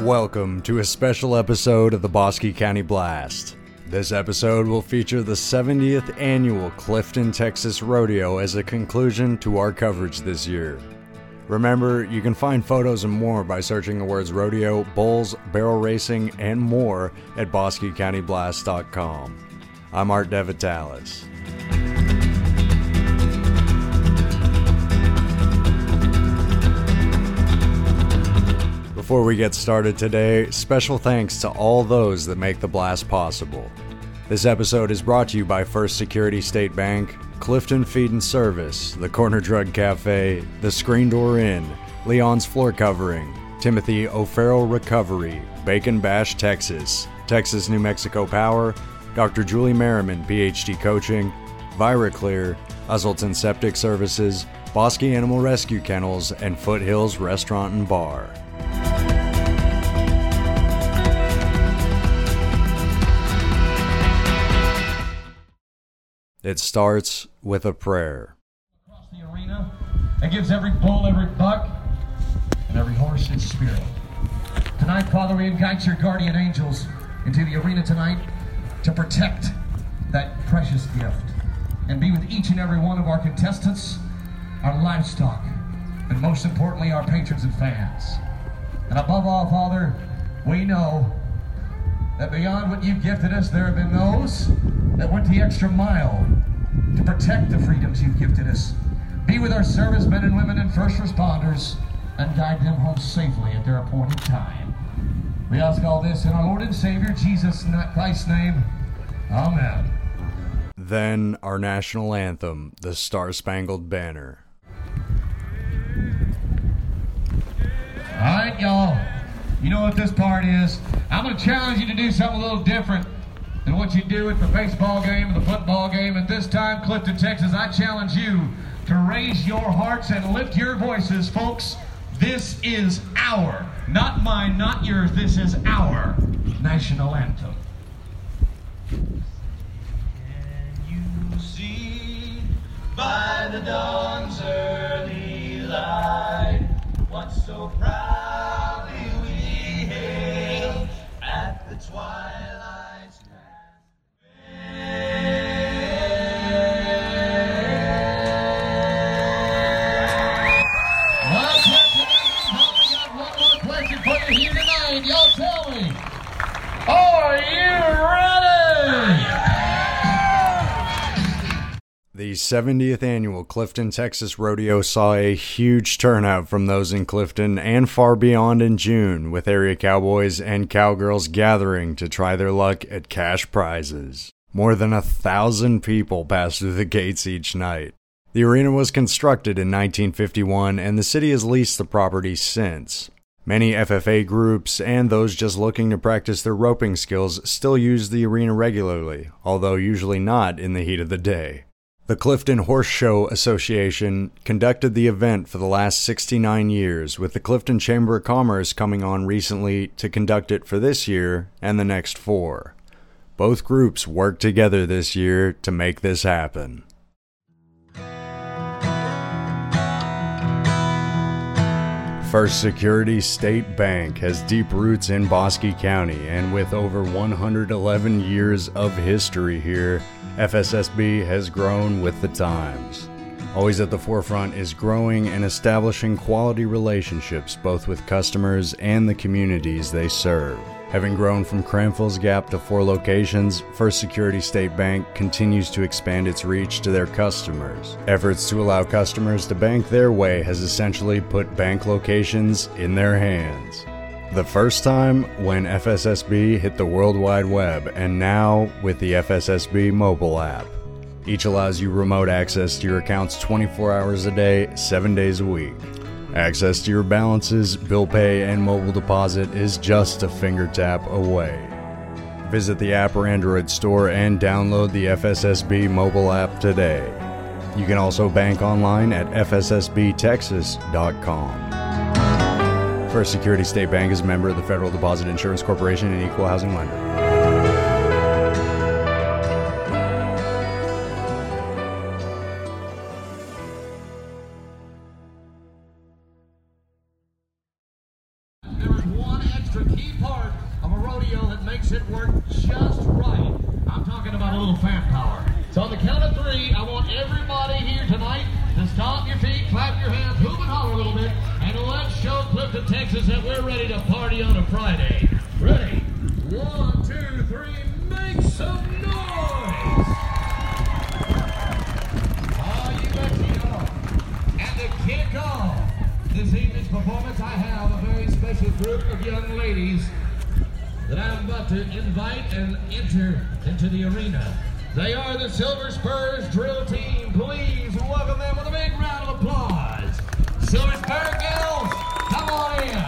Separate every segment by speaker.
Speaker 1: Welcome to a special episode of the Bosque County Blast. This episode will feature the 70th annual Clifton, Texas Rodeo as a conclusion to our coverage this year. Remember, you can find photos and more by searching the words rodeo, bulls, barrel racing, and more at bosquecountyblast.com. I'm Art DeVitalis. Before we get started today, special thanks to all those that make the blast possible. This episode is brought to you by First Security State Bank, Clifton Feed and Service, the Corner Drug Cafe, the Screen Door Inn, Leon's Floor Covering, Timothy O'Farrell Recovery, Bacon Bash, Texas, Texas New Mexico Power, Dr. Julie Merriman, PhD Coaching, ViraClear, Uzzleton Septic Services, Bosque Animal Rescue Kennels, and Foothills Restaurant and Bar. It starts with a prayer.
Speaker 2: across the arena that gives every bull, every buck, and every horse its spirit. Tonight, Father, we invite your guardian angels into the arena tonight to protect that precious gift and be with each and every one of our contestants, our livestock, and most importantly, our patrons and fans. And above all, Father, we know that beyond what you've gifted us, there have been those that went the extra mile to protect the freedoms you've gifted us. Be with our servicemen and women and first responders and guide them home safely at their appointed time. We ask all this in our Lord and Savior Jesus Christ's name. Amen.
Speaker 1: Then our national anthem, the Star Spangled Banner.
Speaker 2: All right, y'all. You know what this part is. I'm going to challenge you to do something a little different than what you do at the baseball game or the football game. At this time, Clifton, Texas, I challenge you to raise your hearts and lift your voices, folks. This is our, not mine, not yours, this is our national anthem.
Speaker 3: Can you see by the dawn's early The
Speaker 1: 70th annual Clifton, Texas Rodeo saw a huge turnout from those in Clifton and far beyond in June, with area cowboys and cowgirls gathering to try their luck at cash prizes. More than a thousand people passed through the gates each night. The arena was constructed in 1951 and the city has leased the property since. Many FFA groups and those just looking to practice their roping skills still use the arena regularly, although usually not in the heat of the day. The Clifton Horse Show Association conducted the event for the last 69 years, with the Clifton Chamber of Commerce coming on recently to conduct it for this year and the next four. Both groups worked together this year to make this happen. First Security State Bank has deep roots in Bosque County, and with over 111 years of history here, FSSB has grown with the times. Always at the forefront is growing and establishing quality relationships both with customers and the communities they serve. Having grown from Cranfill's Gap to four locations, First Security State Bank continues to expand its reach to their customers. Efforts to allow customers to bank their way has essentially put bank locations in their hands. The first time when FSSB hit the World Wide Web, and now with the FSSB mobile app. Each allows you remote access to your accounts 24 hours a day, 7 days a week. Access to your balances, bill pay, and mobile deposit is just a finger tap away. Visit the app or Android store and download the FSSB mobile app today. You can also bank online at fssbtexas.com. First Security State Bank is a member of the Federal Deposit Insurance Corporation and equal housing lender.
Speaker 2: Performance, I have a very special group of young ladies that I'm about to invite and enter into the arena. They are the Silver Spurs drill team. Please welcome them with a big round of applause. Silver Spur girls, come on in.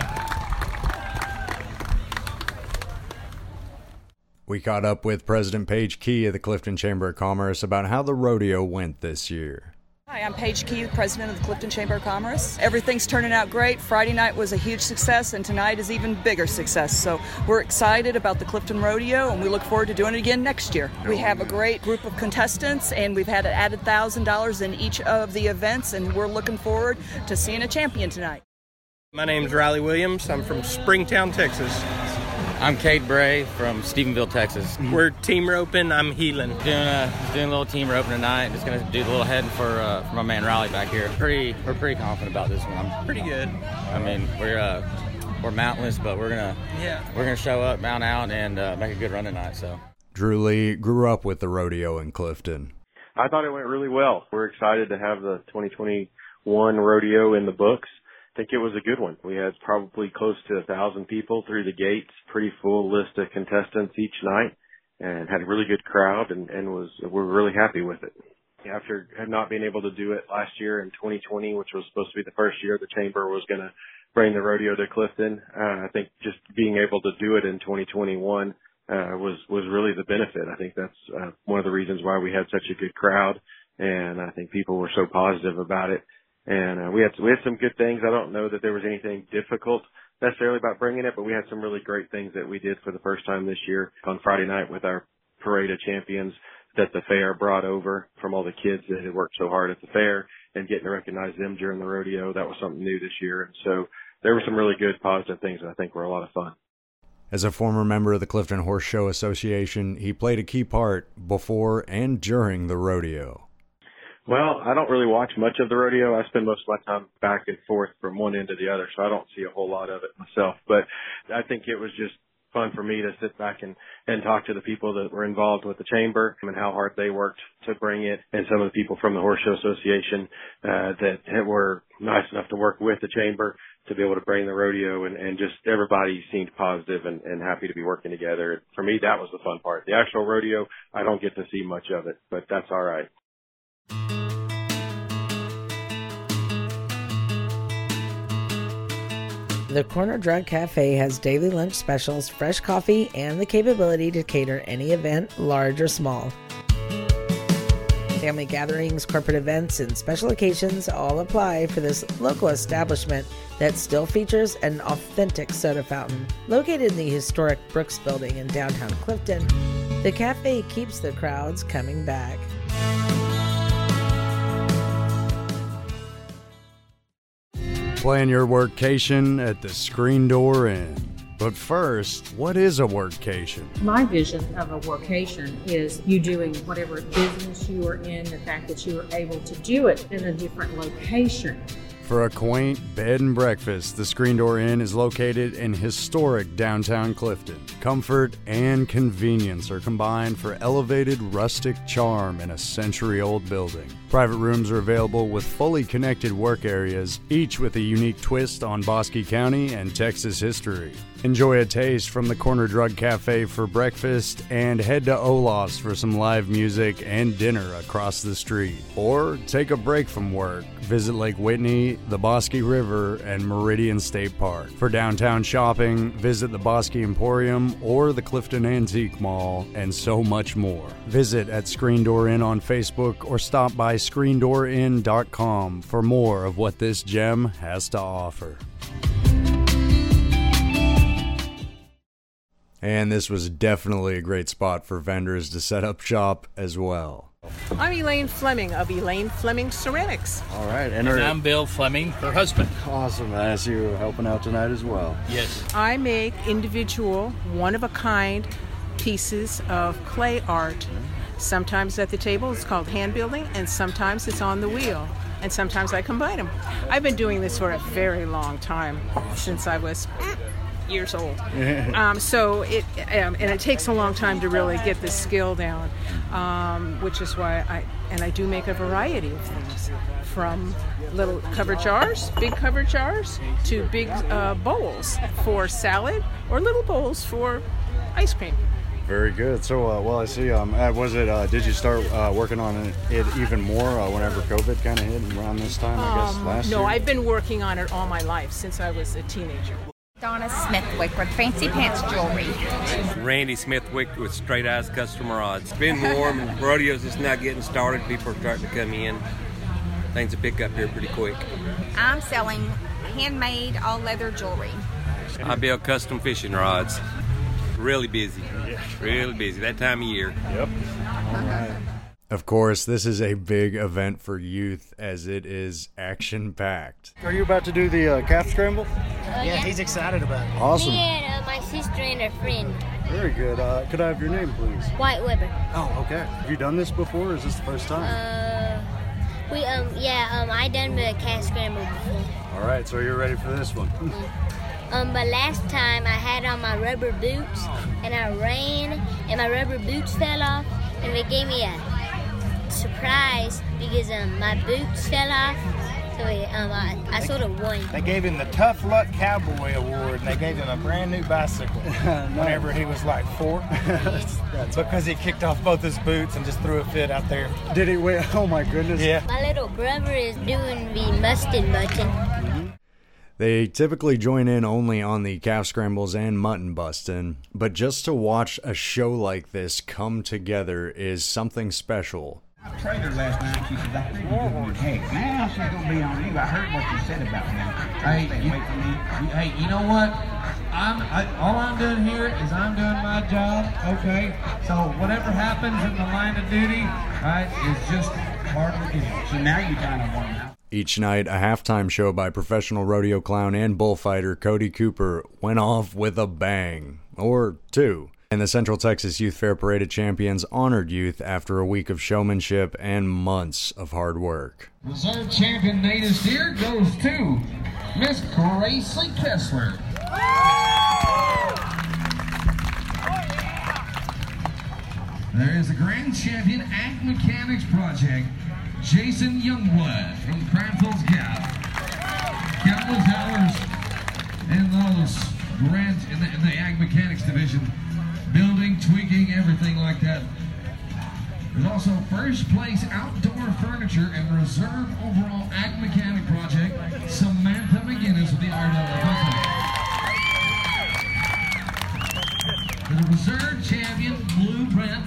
Speaker 1: We caught up with President Paige Key of the Clifton Chamber of Commerce about how the rodeo went this year.
Speaker 4: Hi, I'm Paige Key, president of the Clifton Chamber of Commerce. Everything's turning out great. Friday night was a huge success, and tonight is even bigger success. So we're excited about the Clifton Rodeo, and we look forward to doing it again next year. We have a great group of contestants, and we've had an added thousand dollars in each of the events, and we're looking forward to seeing a champion tonight.
Speaker 5: My name's Riley Williams. I'm from Springtown, Texas.
Speaker 6: I'm Cade Bray from Stephenville, Texas.
Speaker 5: We're team roping. I'm heeling.
Speaker 6: Doing a doing a little team roping tonight. Just gonna do the little heading for uh, for my man Riley back here. Pretty we're pretty confident about this one. I'm
Speaker 5: Pretty good.
Speaker 6: I mean we're uh, we're mountless, but we're gonna
Speaker 5: Yeah.
Speaker 6: we're gonna show up, mount out, and uh, make a good run tonight. So
Speaker 1: Drew Lee grew up with the rodeo in Clifton.
Speaker 7: I thought it went really well. We're excited to have the 2021 rodeo in the books. I think it was a good one. We had probably close to a thousand people through the gates, pretty full list of contestants each night, and had a really good crowd, and, and was we were really happy with it. After not being able to do it last year in 2020, which was supposed to be the first year the chamber was going to bring the rodeo to Clifton, uh, I think just being able to do it in 2021 uh, was was really the benefit. I think that's uh, one of the reasons why we had such a good crowd, and I think people were so positive about it. And uh, we had we had some good things. I don't know that there was anything difficult necessarily about bringing it, but we had some really great things that we did for the first time this year on Friday night with our parade of champions that the fair brought over from all the kids that had worked so hard at the fair and getting to recognize them during the rodeo. That was something new this year. And so there were some really good positive things that I think were a lot of fun.
Speaker 1: As a former member of the Clifton Horse Show Association, he played a key part before and during the rodeo.
Speaker 7: Well, I don't really watch much of the rodeo. I spend most of my time back and forth from one end to the other, so I don't see a whole lot of it myself. But I think it was just fun for me to sit back and and talk to the people that were involved with the chamber and how hard they worked to bring it, and some of the people from the Horse Show Association uh, that were nice enough to work with the chamber to be able to bring the rodeo, and and just everybody seemed positive and and happy to be working together. For me, that was the fun part. The actual rodeo, I don't get to see much of it, but that's all right.
Speaker 8: The Corner Drug Cafe has daily lunch specials, fresh coffee, and the capability to cater any event, large or small. Family gatherings, corporate events, and special occasions all apply for this local establishment that still features an authentic soda fountain. Located in the historic Brooks Building in downtown Clifton, the cafe keeps the crowds coming back.
Speaker 1: Plan your workcation at the Screen Door Inn. But first, what is a workcation?
Speaker 9: My vision of a workation is you doing whatever business you are in, the fact that you are able to do it in a different location.
Speaker 1: For a quaint bed and breakfast, the Screen Door Inn is located in historic downtown Clifton. Comfort and convenience are combined for elevated rustic charm in a century old building. Private rooms are available with fully connected work areas, each with a unique twist on Bosque County and Texas history. Enjoy a taste from the Corner Drug Cafe for breakfast and head to Olaf's for some live music and dinner across the street. Or take a break from work. Visit Lake Whitney, the Bosque River, and Meridian State Park. For downtown shopping, visit the Bosque Emporium or the Clifton Antique Mall, and so much more. Visit at Screen Door Inn on Facebook or stop by screendoorin.com for more of what this gem has to offer. And this was definitely a great spot for vendors to set up shop as well.
Speaker 10: I'm Elaine Fleming of Elaine Fleming Ceramics.
Speaker 1: All right,
Speaker 11: and, and I'm Bill Fleming, her husband.
Speaker 1: Awesome. I see you helping out tonight as well.
Speaker 11: Yes.
Speaker 10: I make individual, one of a kind pieces of clay art. Sometimes at the table it's called hand building, and sometimes it's on the wheel, and sometimes I combine them. I've been doing this for a very long time, since I was years old. um, so it um, and it takes a long time to really get the skill down, um, which is why I and I do make a variety of things, from little cover jars, big cover jars, to big uh, bowls for salad, or little bowls for ice cream.
Speaker 1: Very good. So, uh, well, I see. Um, uh, was it? Uh, did you start uh, working on it even more uh, whenever COVID kind of hit around this time? I guess
Speaker 10: Um,
Speaker 1: last
Speaker 10: no,
Speaker 1: year.
Speaker 10: I've been working on it all my life since I was a teenager.
Speaker 12: Donna Smithwick with Fancy Pants Jewelry.
Speaker 13: Randy Smithwick with Straight Eyes Custom Rods. It's been warm and rodeo's just now getting started. People are starting to come in. Things will pick up here pretty quick.
Speaker 12: I'm selling handmade all leather jewelry.
Speaker 13: I build custom fishing rods. Really busy. Really busy. That time of year.
Speaker 1: Yep. Uh-huh. Of course, this is a big event for youth as it is action packed. Are you about to do the uh, calf scramble?
Speaker 14: yeah, he's excited about it.
Speaker 1: Awesome.
Speaker 15: Me and uh, my sister and her friend,
Speaker 1: Very good. Uh, could I have your name, please?
Speaker 15: White Weber.
Speaker 1: Oh, okay. Have you done this before? Or is this the first time?
Speaker 15: Uh, we um yeah um I done the calf scramble before.
Speaker 1: All right, so you're ready for this one.
Speaker 15: Um, but last time I had on my rubber boots and I ran and my rubber boots fell off and they gave me a surprise because um my boots fell off. So it, um I, I sort of won.
Speaker 14: They gave him the Tough Luck Cowboy Award, and they gave him a brand new bicycle whenever he was like four, because he kicked off both his boots and just threw a fit out there.
Speaker 1: Did he wait? Oh my goodness!
Speaker 14: Yeah.
Speaker 15: My little brother is doing the mustard mutton.
Speaker 1: They typically join in only on the calf scrambles and mutton busting, but just to watch a show like this come together is something special.
Speaker 16: I prayed her last night. She said, I think you're doing your heck. Now she's going to be on you. I heard what you said about me.
Speaker 2: Hey, you,
Speaker 16: away from me.
Speaker 2: you- hey, you know what? I'm I, all I'm doing here is I'm doing my job. Okay, so whatever happens in the line of duty, right, is just part of the game.
Speaker 16: So now you kind of want out.
Speaker 1: Each night, a halftime show by professional rodeo clown and bullfighter Cody Cooper went off with a bang, or two. And the Central Texas Youth Fair Parade of Champions honored youth after a week of showmanship and months of hard work.
Speaker 2: Reserve champion native steer goes to Miss Gracie Kessler. There is the grand champion Ag Mechanics Project, Jason Youngblood from Cranfill's Gap. Countless hours in those grand in the, in the Ag Mechanics division, building, tweaking, everything like that. There's also first place outdoor furniture and reserve overall ag mechanic project, Samantha McGinnis with the Ardella Company. For the reserve champion blueprint,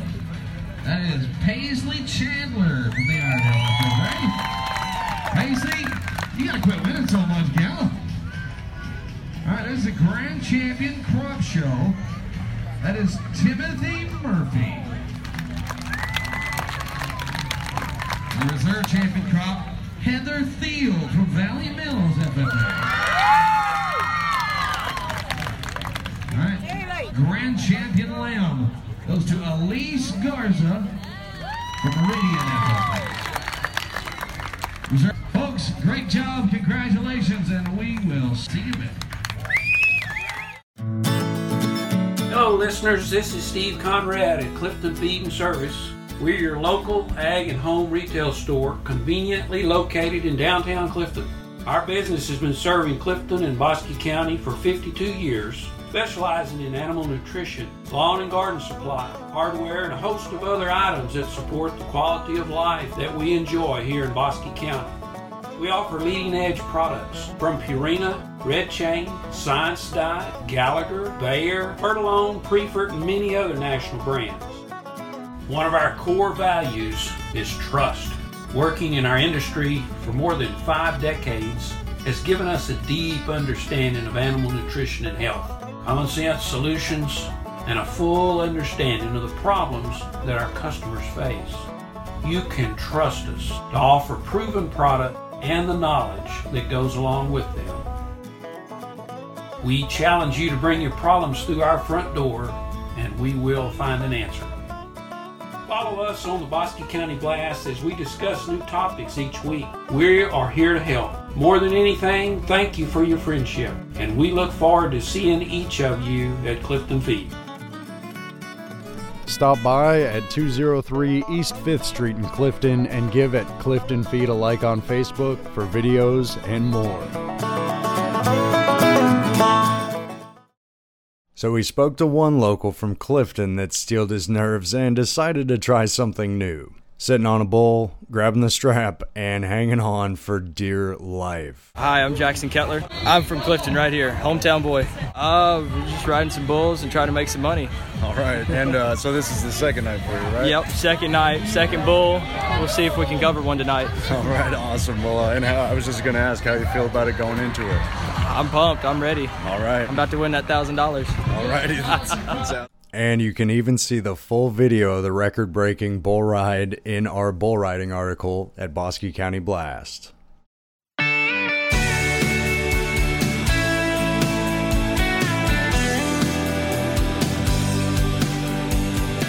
Speaker 2: that is Paisley Chandler from the Ardella Company. Paisley, you gotta quit winning so much, gal. All right, this is the grand champion crop show. That is Timothy Murphy. The reserve champion crop, Heather Thiel from Valley Mills FFA. All right. Grand champion lamb goes to Elise Garza from Meridian FFA. Reserve- Folks, great job. Congratulations, and we will see you back.
Speaker 17: Listeners. This is Steve Conrad at Clifton Feed and Service. We're your local ag and home retail store, conveniently located in downtown Clifton. Our business has been serving Clifton and Bosque County for 52 years, specializing in animal nutrition, lawn and garden supply, hardware, and a host of other items that support the quality of life that we enjoy here in Bosque County. We offer leading edge products from Purina, Red Chain, Science Diet, Gallagher, Bayer, Fertilome, Prefert, and many other national brands. One of our core values is trust. Working in our industry for more than five decades has given us a deep understanding of animal nutrition and health, common sense solutions, and a full understanding of the problems that our customers face. you can trust us to offer proven product and the knowledge that goes along with them. We challenge you to bring your problems through our front door and we will find an answer. Follow us on the Bosque County Blast as we discuss new topics each week. We are here to help. More than anything, thank you for your friendship, and we look forward to seeing each of you at Clifton Feed.
Speaker 1: Stop by at 203 East 5th Street in Clifton and give at Clifton Feed a like on Facebook for videos and more. So we spoke to one local from Clifton that steeled his nerves and decided to try something new. Sitting on a bull, grabbing the strap, and hanging on for dear life.
Speaker 18: Hi, I'm Jackson Kettler. I'm from Clifton right here, hometown boy. Uh, we're just riding some bulls and trying to make some money.
Speaker 19: All right, and uh, so this is the second night for you, right?
Speaker 18: Yep, second night, second bull. We'll see if we can cover one tonight.
Speaker 19: All right, awesome. Well, uh, and I was just going to ask how you feel about it going into it.
Speaker 18: I'm pumped. I'm ready.
Speaker 19: All right.
Speaker 18: I'm about to win that thousand dollars.
Speaker 19: All righty.
Speaker 1: And you can even see the full video of the record breaking bull ride in our bull riding article at Bosque County Blast.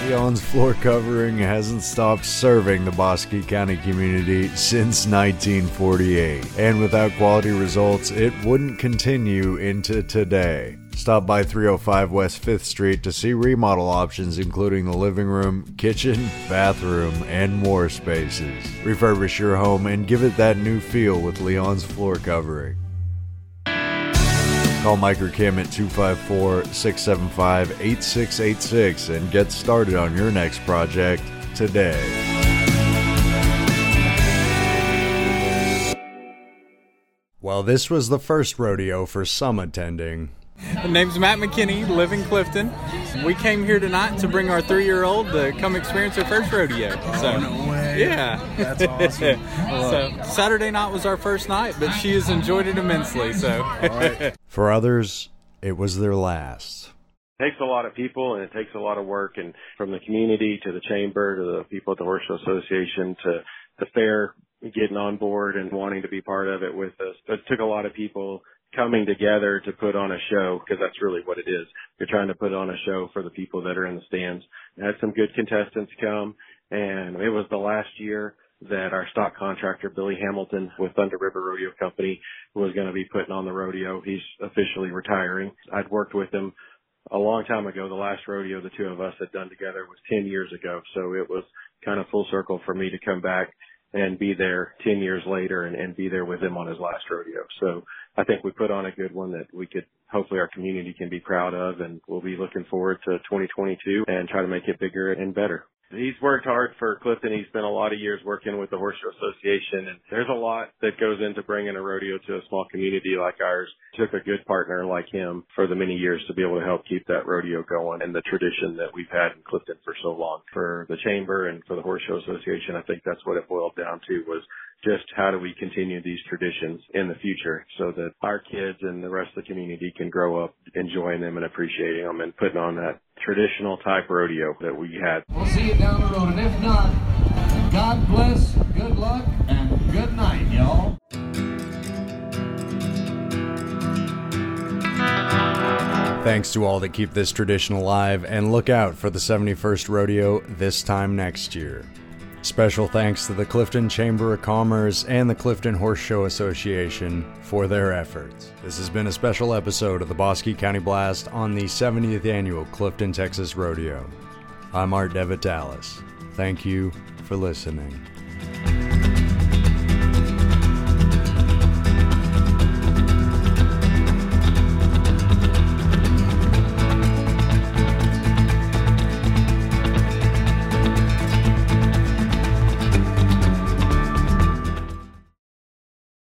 Speaker 1: Leon's floor covering hasn't stopped serving the Bosque County community since 1948, and without quality results, it wouldn't continue into today. Stop by 305 West 5th Street to see remodel options including the living room, kitchen, bathroom, and more spaces. Refurbish your home and give it that new feel with Leon's floor covering. Call Mike or Kim at 254 675 8686 and get started on your next project today. Well, this was the first rodeo for some attending.
Speaker 20: The name's Matt McKinney, live in Clifton. We came here tonight to bring our three-year-old to come experience her first rodeo. So,
Speaker 19: oh,
Speaker 20: Yeah,
Speaker 19: That's awesome.
Speaker 20: so Saturday night was our first night, but she has enjoyed it immensely. So,
Speaker 1: For others, it was their last.
Speaker 7: takes a lot of people and it takes a lot of work and from the community to the chamber to the people at the horse show association to the fair getting on board and wanting to be part of it with us. It took a lot of people coming together to put on a show because that's really what it is. You're trying to put on a show for the people that are in the stands. We had some good contestants come and it was the last year that our stock contractor Billy Hamilton with Thunder River Rodeo Company was going to be putting on the rodeo. He's officially retiring. I'd worked with him a long time ago. The last rodeo the two of us had done together was 10 years ago. So it was kind of full circle for me to come back and be there 10 years later and, and be there with him on his last rodeo. So I think we put on a good one that we could hopefully our community can be proud of and we'll be looking forward to 2022 and try to make it bigger and better. He's worked hard for Clifton. He spent a lot of years working with the Horse Show Association, and there's a lot that goes into bringing a rodeo to a small community like ours. Took a good partner like him for the many years to be able to help keep that rodeo going and the tradition that we've had in Clifton for so long. For the chamber and for the Horse Show Association, I think that's what it boiled down to was just how do we continue these traditions in the future so that our kids and the rest of the community can grow up enjoying them and appreciating them and putting on that traditional type rodeo that we had.
Speaker 2: We'll see you down the road, and if not, God bless, good luck, and good night, y'all.
Speaker 1: Thanks to all that keep this tradition alive, and look out for the 71st Rodeo this time next year. Special thanks to the Clifton Chamber of Commerce and the Clifton Horse Show Association for their efforts. This has been a special episode of the Bosque County Blast on the 70th annual Clifton, Texas Rodeo. I'm Art DeVitalis. Thank you for listening.